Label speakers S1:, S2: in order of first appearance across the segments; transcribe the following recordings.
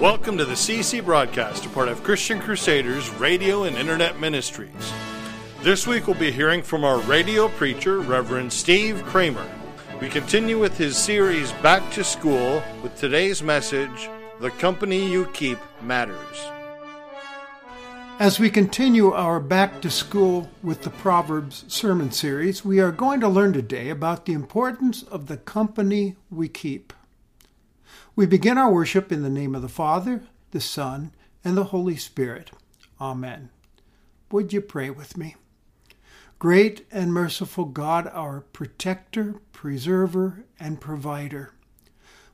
S1: Welcome to the CC Broadcast, a part of Christian Crusaders Radio and Internet Ministries. This week we'll be hearing from our radio preacher, Reverend Steve Kramer. We continue with his series Back to School with today's message The Company You Keep Matters.
S2: As we continue our Back to School with the Proverbs sermon series, we are going to learn today about the importance of the company we keep. We begin our worship in the name of the Father, the Son, and the Holy Spirit. Amen. Would you pray with me? Great and merciful God, our protector, preserver, and provider,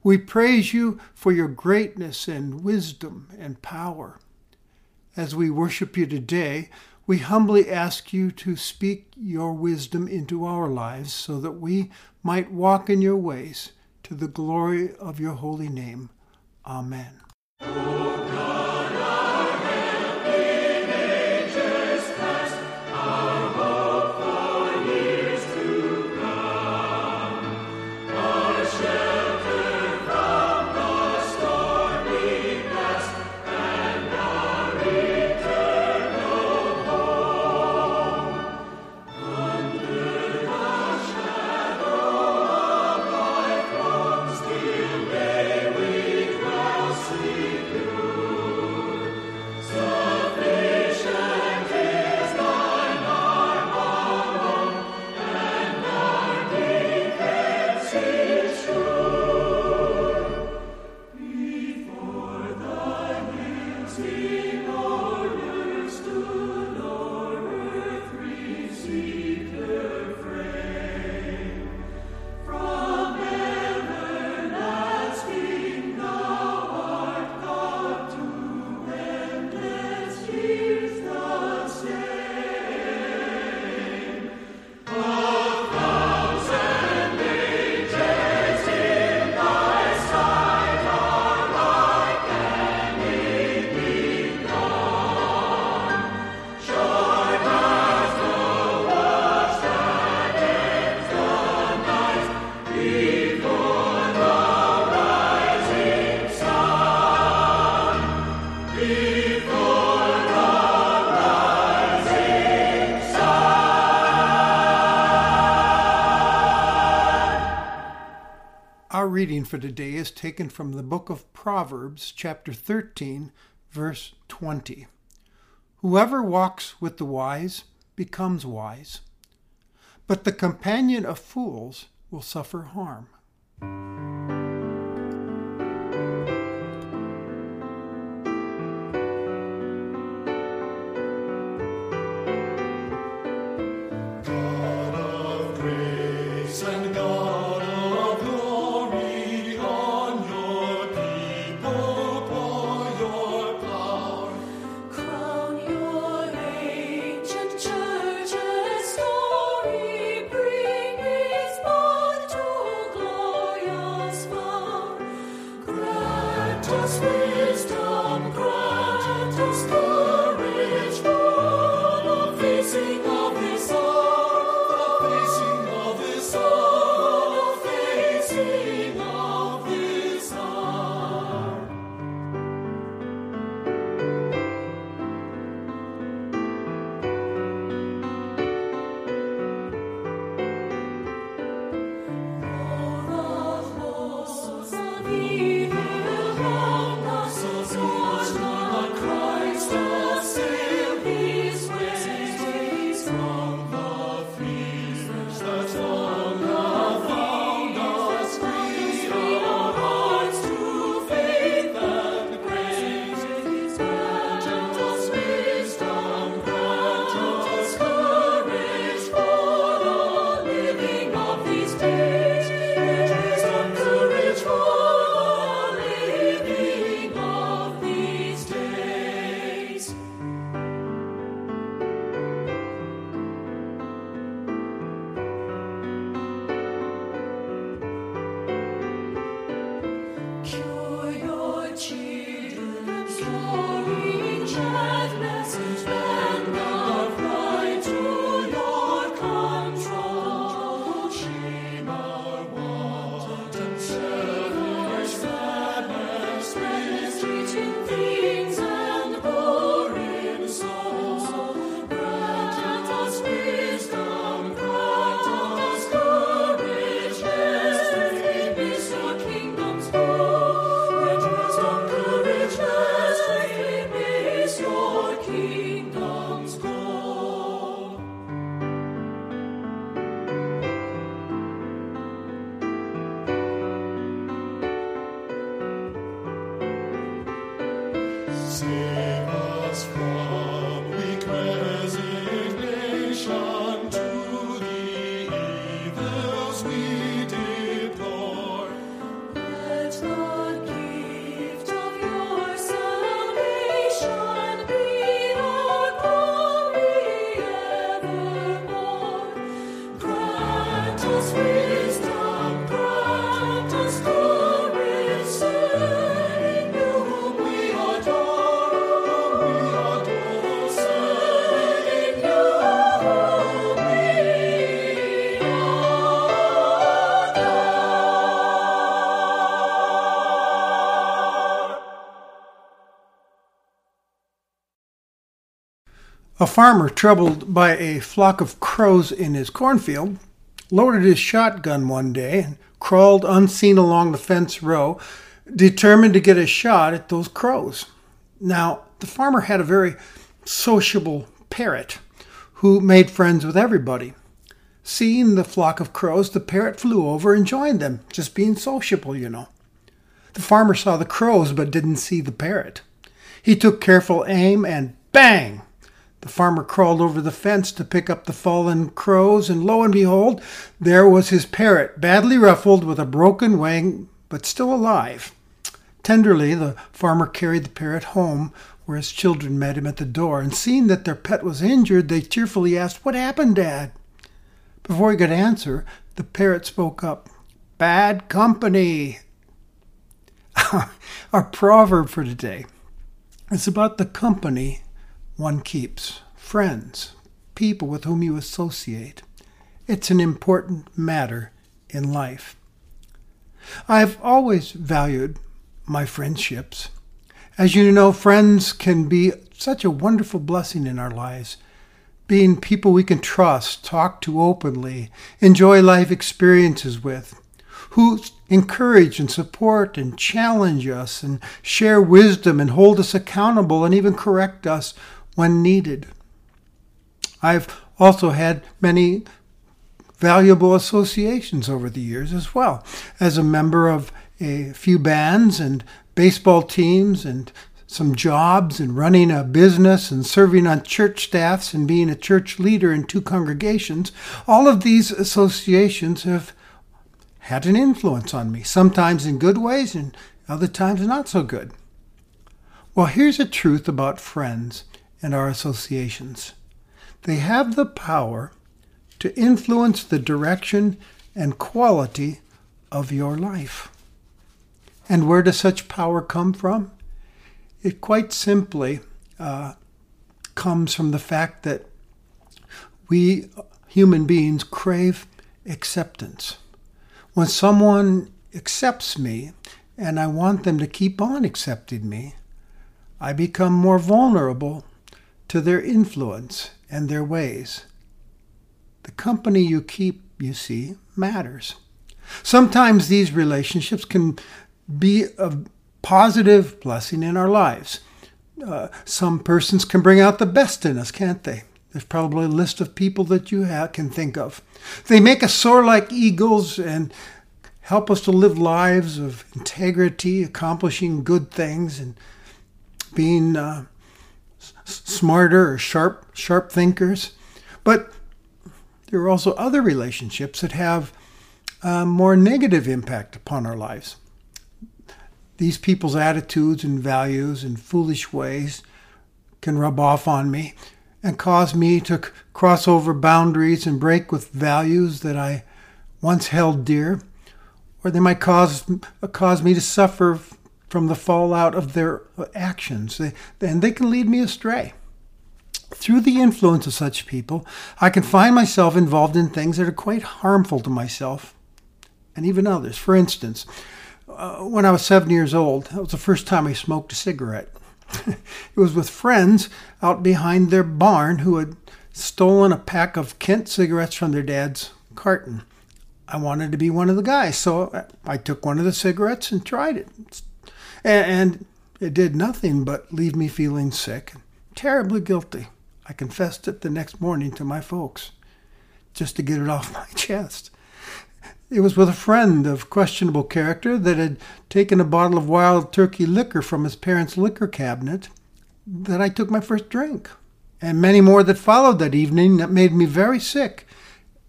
S2: we praise you for your greatness and wisdom and power. As we worship you today, we humbly ask you to speak your wisdom into our lives so that we might walk in your ways to the glory of your holy name. Amen. Oh, reading for today is taken from the book of Proverbs, chapter 13, verse 20. Whoever walks with the wise becomes wise, but the companion of fools will suffer harm.
S3: Hour,
S4: Save us from
S2: farmer, troubled by a flock of crows in his cornfield, loaded his shotgun one day and crawled unseen along the fence row, determined to get a shot at those crows. Now, the farmer had a very sociable parrot who made friends with everybody. Seeing the flock of crows, the parrot flew over and joined them, just being sociable, you know. The farmer saw the crows but didn't see the parrot. He took careful aim and bang! The farmer crawled over the fence to pick up the fallen crows, and lo and behold, there was his parrot, badly ruffled with a broken wing, but still alive. Tenderly, the farmer carried the parrot home, where his children met him at the door, and seeing that their pet was injured, they tearfully asked, What happened, Dad? Before he could answer, the parrot spoke up, Bad company. Our proverb for today is about the company one keeps, friends, people with whom you associate. It's an important matter in life. I've always valued my friendships. As you know, friends can be such a wonderful blessing in our lives. Being people we can trust, talk to openly, enjoy life experiences with, who encourage and support and challenge us and share wisdom and hold us accountable and even correct us when needed. I've also had many valuable associations over the years as well. As a member of a few bands and baseball teams and some jobs and running a business and serving on church staffs and being a church leader in two congregations, all of these associations have had an influence on me, sometimes in good ways and other times not so good. Well, here's a truth about friends and our associations they have the power to influence the direction and quality of your life. And where does such power come from? It quite simply uh, comes from the fact that we human beings crave acceptance. When someone accepts me and I want them to keep on accepting me, I become more vulnerable to their influence and their ways. The company you keep, you see, matters. Sometimes these relationships can be a positive blessing in our lives. Uh, some persons can bring out the best in us, can't they? There's probably a list of people that you ha- can think of. They make us soar like eagles and help us to live lives of integrity, accomplishing good things, and being uh, smarter or sharp, sharp thinkers. But there are also other relationships that have a more negative impact upon our lives. These people's attitudes and values and foolish ways can rub off on me and cause me to cross over boundaries and break with values that I once held dear, or they might cause cause me to suffer from the fallout of their actions, and they can lead me astray. Through the influence of such people, I can find myself involved in things that are quite harmful to myself and even others. For instance, uh, when I was seven years old, that was the first time I smoked a cigarette. it was with friends out behind their barn who had stolen a pack of Kent cigarettes from their dad's carton. I wanted to be one of the guys, so I took one of the cigarettes and tried it. And it did nothing but leave me feeling sick, and terribly guilty. I confessed it the next morning to my folks, just to get it off my chest. It was with a friend of questionable character that had taken a bottle of wild turkey liquor from his parents' liquor cabinet that I took my first drink, and many more that followed that evening that made me very sick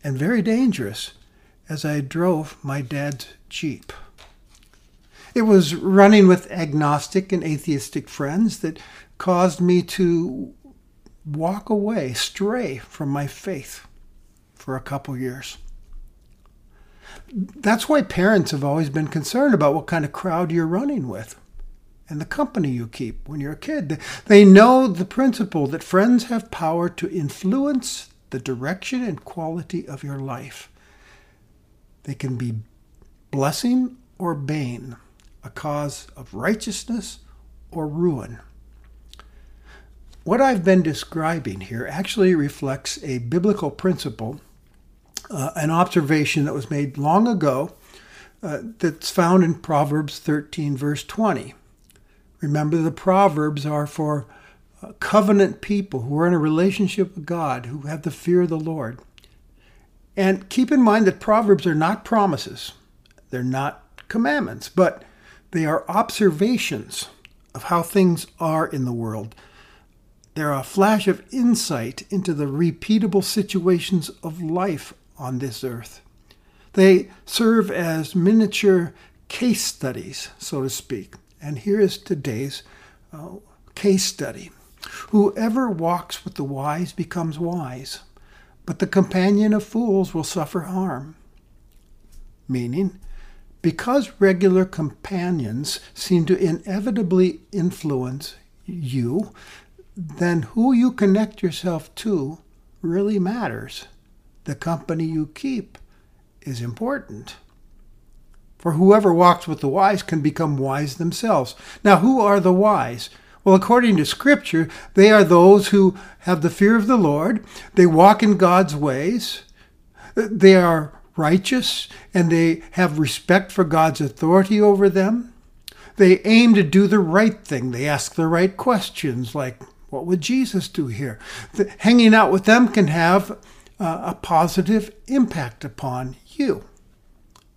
S2: and very dangerous as I drove my dad's Jeep. It was running with agnostic and atheistic friends that caused me to walk away, stray from my faith for a couple years. That's why parents have always been concerned about what kind of crowd you're running with and the company you keep when you're a kid. They know the principle that friends have power to influence the direction and quality of your life. They can be blessing or bane, a cause of righteousness or ruin. What I've been describing here actually reflects a biblical principle, uh, an observation that was made long ago uh, that's found in Proverbs 13, verse 20. Remember, the Proverbs are for uh, covenant people who are in a relationship with God, who have the fear of the Lord. And keep in mind that Proverbs are not promises, they're not commandments, but they are observations of how things are in the world. They're a flash of insight into the repeatable situations of life on this earth. They serve as miniature case studies, so to speak. And here is today's uh, case study. Whoever walks with the wise becomes wise, but the companion of fools will suffer harm. Meaning, because regular companions seem to inevitably influence you, then who you connect yourself to really matters. The company you keep is important. For whoever walks with the wise can become wise themselves. Now, who are the wise? Well, according to Scripture, they are those who have the fear of the Lord, they walk in God's ways, they are righteous, and they have respect for God's authority over them. They aim to do the right thing. They ask the right questions, like, what would Jesus do here? The, hanging out with them can have uh, a positive impact upon you.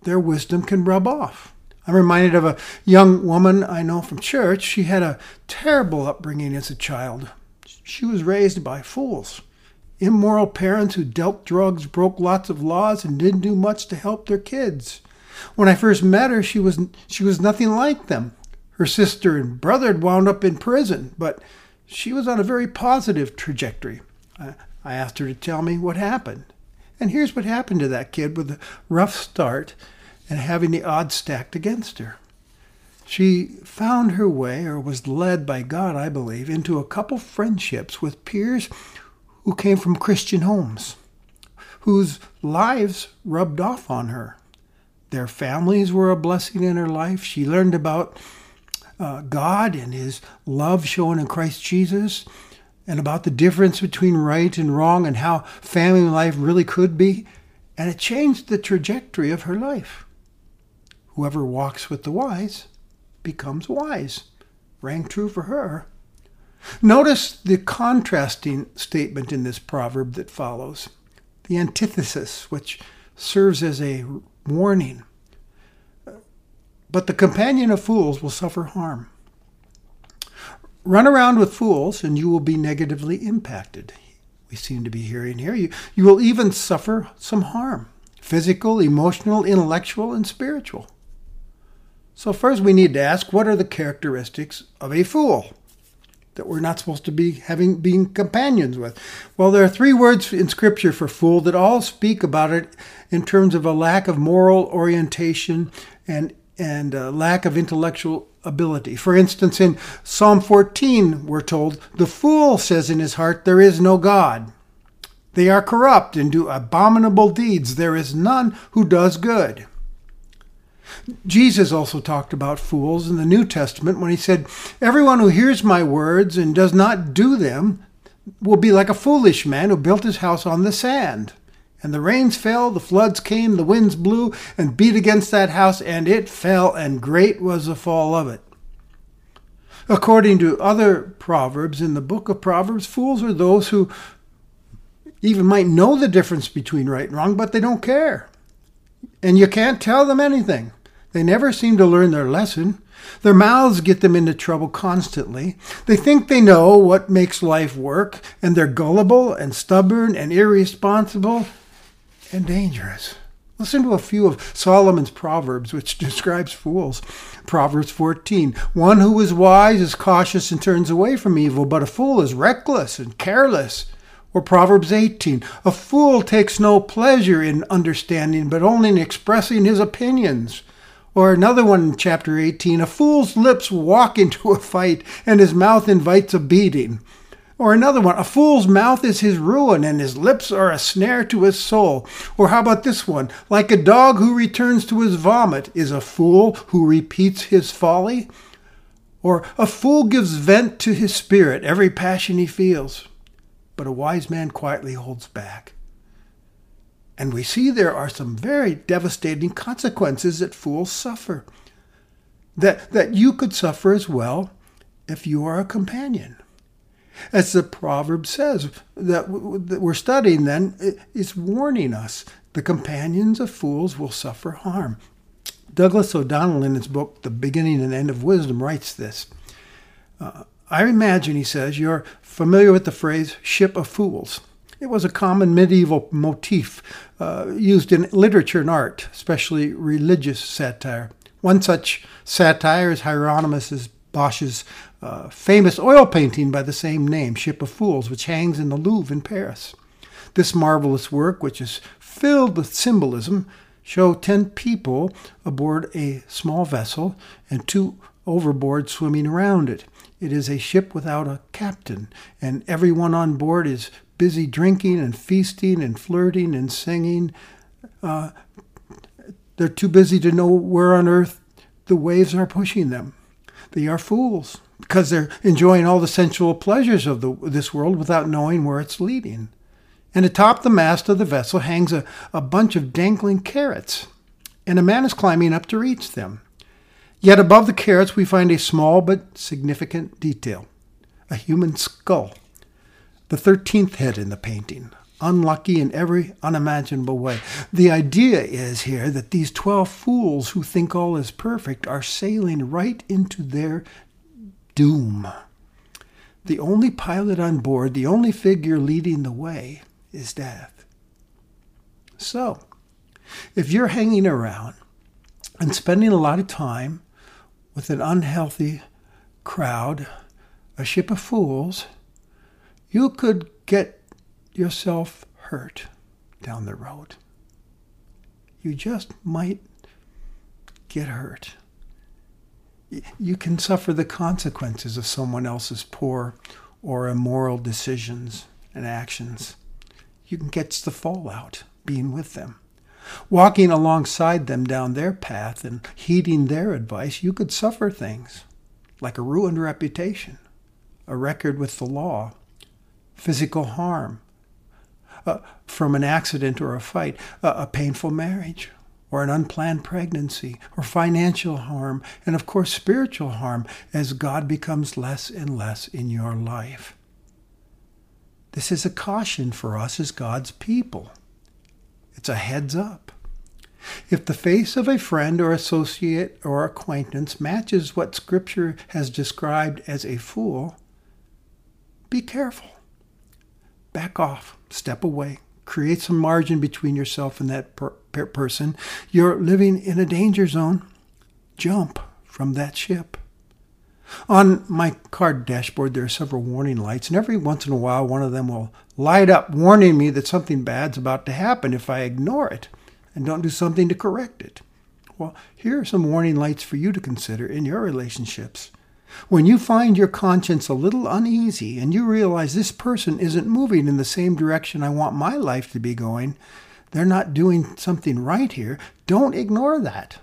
S2: Their wisdom can rub off. I'm reminded of a young woman I know from church. She had a terrible upbringing as a child. She was raised by fools, immoral parents who dealt drugs, broke lots of laws, and didn't do much to help their kids. When I first met her, she was she was nothing like them. Her sister and brother had wound up in prison, but she was on a very positive trajectory. I, I asked her to tell me what happened. And here's what happened to that kid with a rough start and having the odds stacked against her. She found her way, or was led by God, I believe, into a couple friendships with peers who came from Christian homes, whose lives rubbed off on her. Their families were a blessing in her life. She learned about uh, God and His love shown in Christ Jesus, and about the difference between right and wrong and how family life really could be. And it changed the trajectory of her life. Whoever walks with the wise becomes wise. Rang true for her. Notice the contrasting statement in this proverb that follows the antithesis, which serves as a warning. But the companion of fools will suffer harm. Run around with fools and you will be negatively impacted. We seem to be hearing here. You, you will even suffer some harm physical, emotional, intellectual, and spiritual. So, first we need to ask what are the characteristics of a fool that we're not supposed to be having being companions with? Well, there are three words in Scripture for fool that all speak about it in terms of a lack of moral orientation and and lack of intellectual ability. For instance, in Psalm 14, we're told, The fool says in his heart, There is no God. They are corrupt and do abominable deeds. There is none who does good. Jesus also talked about fools in the New Testament when he said, Everyone who hears my words and does not do them will be like a foolish man who built his house on the sand. And the rains fell, the floods came, the winds blew and beat against that house, and it fell, and great was the fall of it. According to other proverbs in the book of Proverbs, fools are those who even might know the difference between right and wrong, but they don't care. And you can't tell them anything. They never seem to learn their lesson. Their mouths get them into trouble constantly. They think they know what makes life work, and they're gullible and stubborn and irresponsible and dangerous. Listen to a few of Solomon's proverbs, which describes fools. Proverbs 14 One who is wise is cautious and turns away from evil, but a fool is reckless and careless. Or Proverbs 18 A fool takes no pleasure in understanding, but only in expressing his opinions. Or another one in chapter 18 A fool's lips walk into a fight, and his mouth invites a beating. Or another one, a fool's mouth is his ruin, and his lips are a snare to his soul. Or how about this one? Like a dog who returns to his vomit is a fool who repeats his folly. Or a fool gives vent to his spirit, every passion he feels. But a wise man quietly holds back. And we see there are some very devastating consequences that fools suffer. That, that you could suffer as well if you are a companion. As the proverb says that, that we're studying then it's warning us the companions of fools will suffer harm. Douglas o'donnell in his book the beginning and end of wisdom writes this. Uh, i imagine he says you're familiar with the phrase ship of fools it was a common medieval motif uh, used in literature and art especially religious satire one such satire is hieronymus bosch's uh, famous oil painting by the same name, Ship of Fools, which hangs in the Louvre in Paris. This marvelous work, which is filled with symbolism, show 10 people aboard a small vessel and two overboard swimming around it. It is a ship without a captain, and everyone on board is busy drinking and feasting and flirting and singing. Uh, they're too busy to know where on earth the waves are pushing them. They are fools because they're enjoying all the sensual pleasures of the, this world without knowing where it's leading. And atop the mast of the vessel hangs a, a bunch of dangling carrots, and a man is climbing up to reach them. Yet above the carrots, we find a small but significant detail a human skull, the 13th head in the painting, unlucky in every unimaginable way. The idea is here that these 12 fools who think all is perfect are sailing right into their doom. The only pilot on board, the only figure leading the way, is death. So, if you're hanging around and spending a lot of time with an unhealthy crowd, a ship of fools, you could get yourself hurt down the road. You just might get hurt you can suffer the consequences of someone else's poor or immoral decisions and actions. You can catch the fallout being with them. Walking alongside them down their path and heeding their advice, you could suffer things like a ruined reputation, a record with the law, physical harm uh, from an accident or a fight, uh, a painful marriage, or an unplanned pregnancy, or financial harm, and of course, spiritual harm as God becomes less and less in your life. This is a caution for us as God's people. It's a heads up. If the face of a friend or associate or acquaintance matches what Scripture has described as a fool, be careful. Back off, step away, create some margin between yourself and that per- per- person. You're living in a danger zone. Jump from that ship. On my car dashboard, there are several warning lights, and every once in a while, one of them will light up, warning me that something bad's about to happen if I ignore it and don't do something to correct it. Well, here are some warning lights for you to consider in your relationships. When you find your conscience a little uneasy and you realize this person isn't moving in the same direction I want my life to be going, they're not doing something right here, don't ignore that.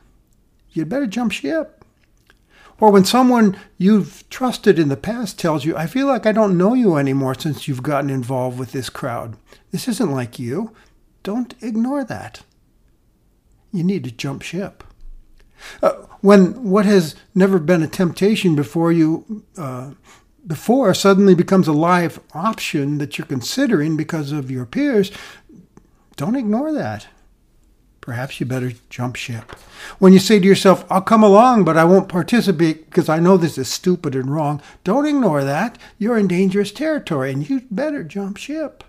S2: You'd better jump ship. Or when someone you've trusted in the past tells you, I feel like I don't know you anymore since you've gotten involved with this crowd. This isn't like you. Don't ignore that. You need to jump ship. Uh, when what has never been a temptation before you uh, before suddenly becomes a live option that you're considering because of your peers, don't ignore that. perhaps you better jump ship. When you say to yourself, I'll come along, but I won't participate because I know this is stupid and wrong, don't ignore that. You're in dangerous territory and you better jump ship.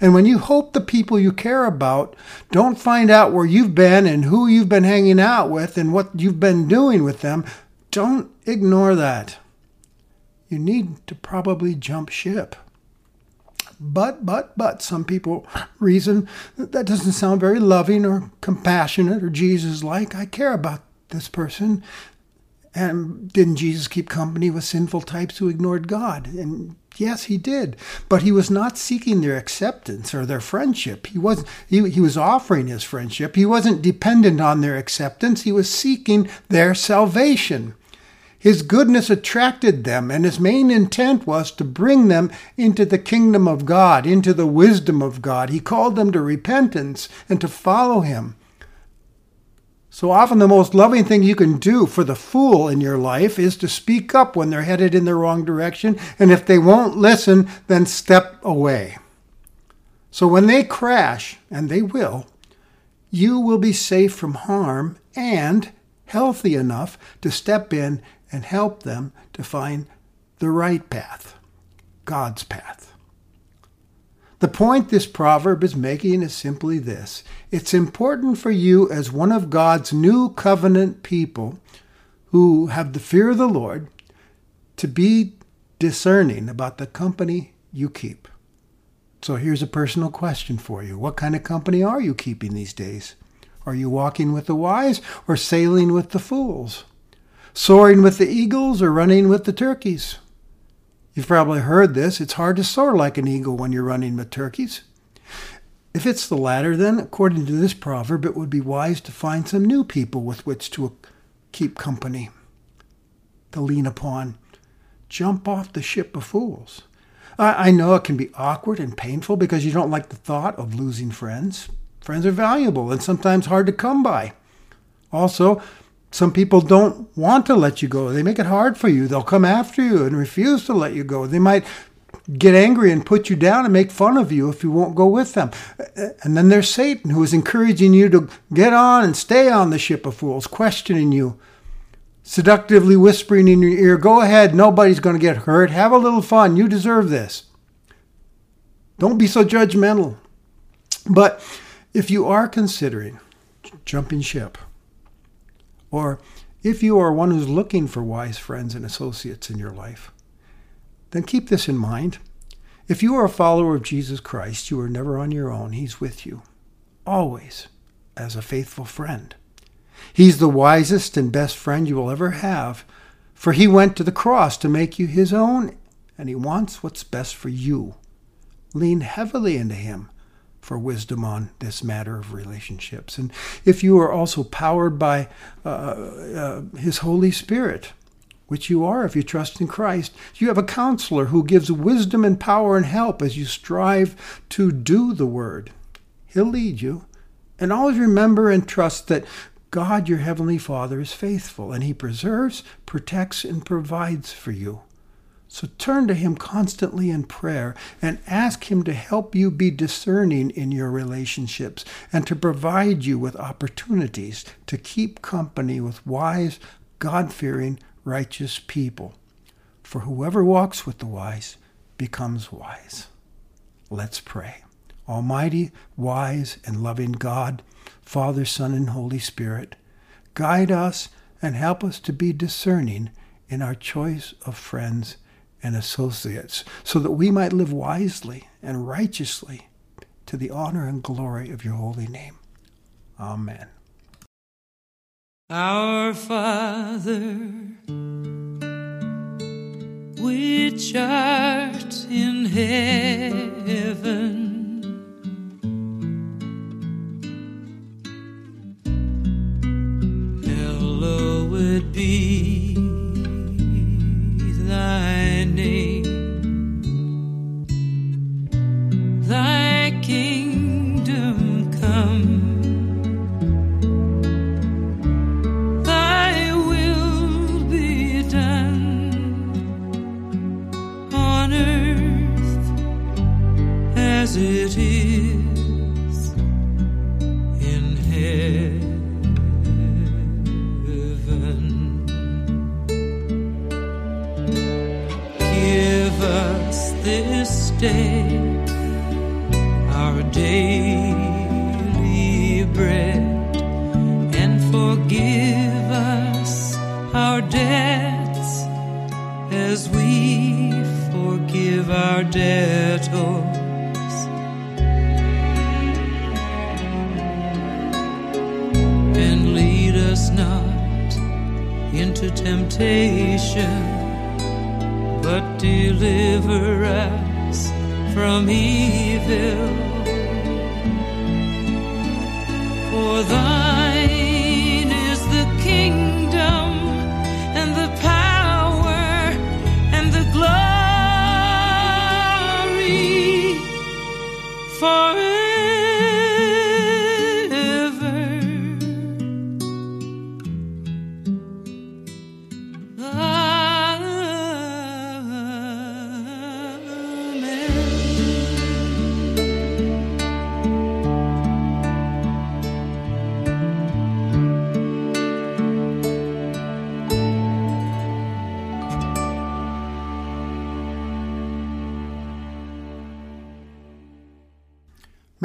S2: And when you hope the people you care about don't find out where you've been and who you've been hanging out with and what you've been doing with them, don't ignore that. You need to probably jump ship. But, but, but, some people reason that, doesn't sound very loving or compassionate or Jesus like. I care about this person. And didn't Jesus keep company with sinful types who ignored God? And yes, he did. But he was not seeking their acceptance or their friendship. He was he, he was offering his friendship. He wasn't dependent on their acceptance. He was seeking their salvation. His goodness attracted them, and his main intent was to bring them into the kingdom of God, into the wisdom of God. He called them to repentance and to follow him. So often, the most loving thing you can do for the fool in your life is to speak up when they're headed in the wrong direction, and if they won't listen, then step away. So when they crash, and they will, you will be safe from harm and healthy enough to step in and help them to find the right path, God's path. The point this proverb is making is simply this it's important for you, as one of God's new covenant people who have the fear of the Lord, to be discerning about the company you keep. So here's a personal question for you What kind of company are you keeping these days? Are you walking with the wise or sailing with the fools? Soaring with the eagles or running with the turkeys? You've probably heard this. It's hard to soar like an eagle when you're running with turkeys. If it's the latter, then, according to this proverb, it would be wise to find some new people with which to keep company, to lean upon. Jump off the ship of fools. I, I know it can be awkward and painful because you don't like the thought of losing friends. Friends are valuable and sometimes hard to come by. Also, some people don't want to let you go. They make it hard for you. They'll come after you and refuse to let you go. They might get angry and put you down and make fun of you if you won't go with them. And then there's Satan who is encouraging you to get on and stay on the ship of fools, questioning you, seductively whispering in your ear, Go ahead, nobody's going to get hurt. Have a little fun. You deserve this. Don't be so judgmental. But if you are considering jumping ship, or if you are one who's looking for wise friends and associates in your life, then keep this in mind. If you are a follower of Jesus Christ, you are never on your own. He's with you, always, as a faithful friend. He's the wisest and best friend you will ever have, for he went to the cross to make you his own, and he wants what's best for you. Lean heavily into him for wisdom on this matter of relationships. And if you are also powered by uh, uh, His Holy Spirit, which you are if you trust in Christ, you have a counselor who gives wisdom and power and help as you strive to do the word. He'll lead you. And always remember and trust that God, your Heavenly Father, is faithful and He preserves, protects, and provides for you. So turn to Him constantly in prayer and ask Him to help you be discerning in your relationships and to provide you with opportunities to keep company with wise, God fearing, righteous people. For whoever walks with the wise becomes wise. Let's pray. Almighty, wise, and loving God, Father, Son, and Holy Spirit, guide us and help us to be discerning in our choice of friends and associates, so that we might live wisely and righteously to the honor and glory of your holy name. Amen.
S5: Our Father, which art in heaven, hallowed be forgive our debtors. And lead us not into temptation, but deliver us from evil. For thine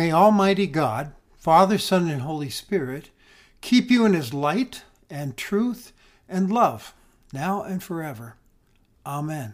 S2: May Almighty God, Father, Son, and Holy Spirit keep you in his light and truth and love, now and forever. Amen.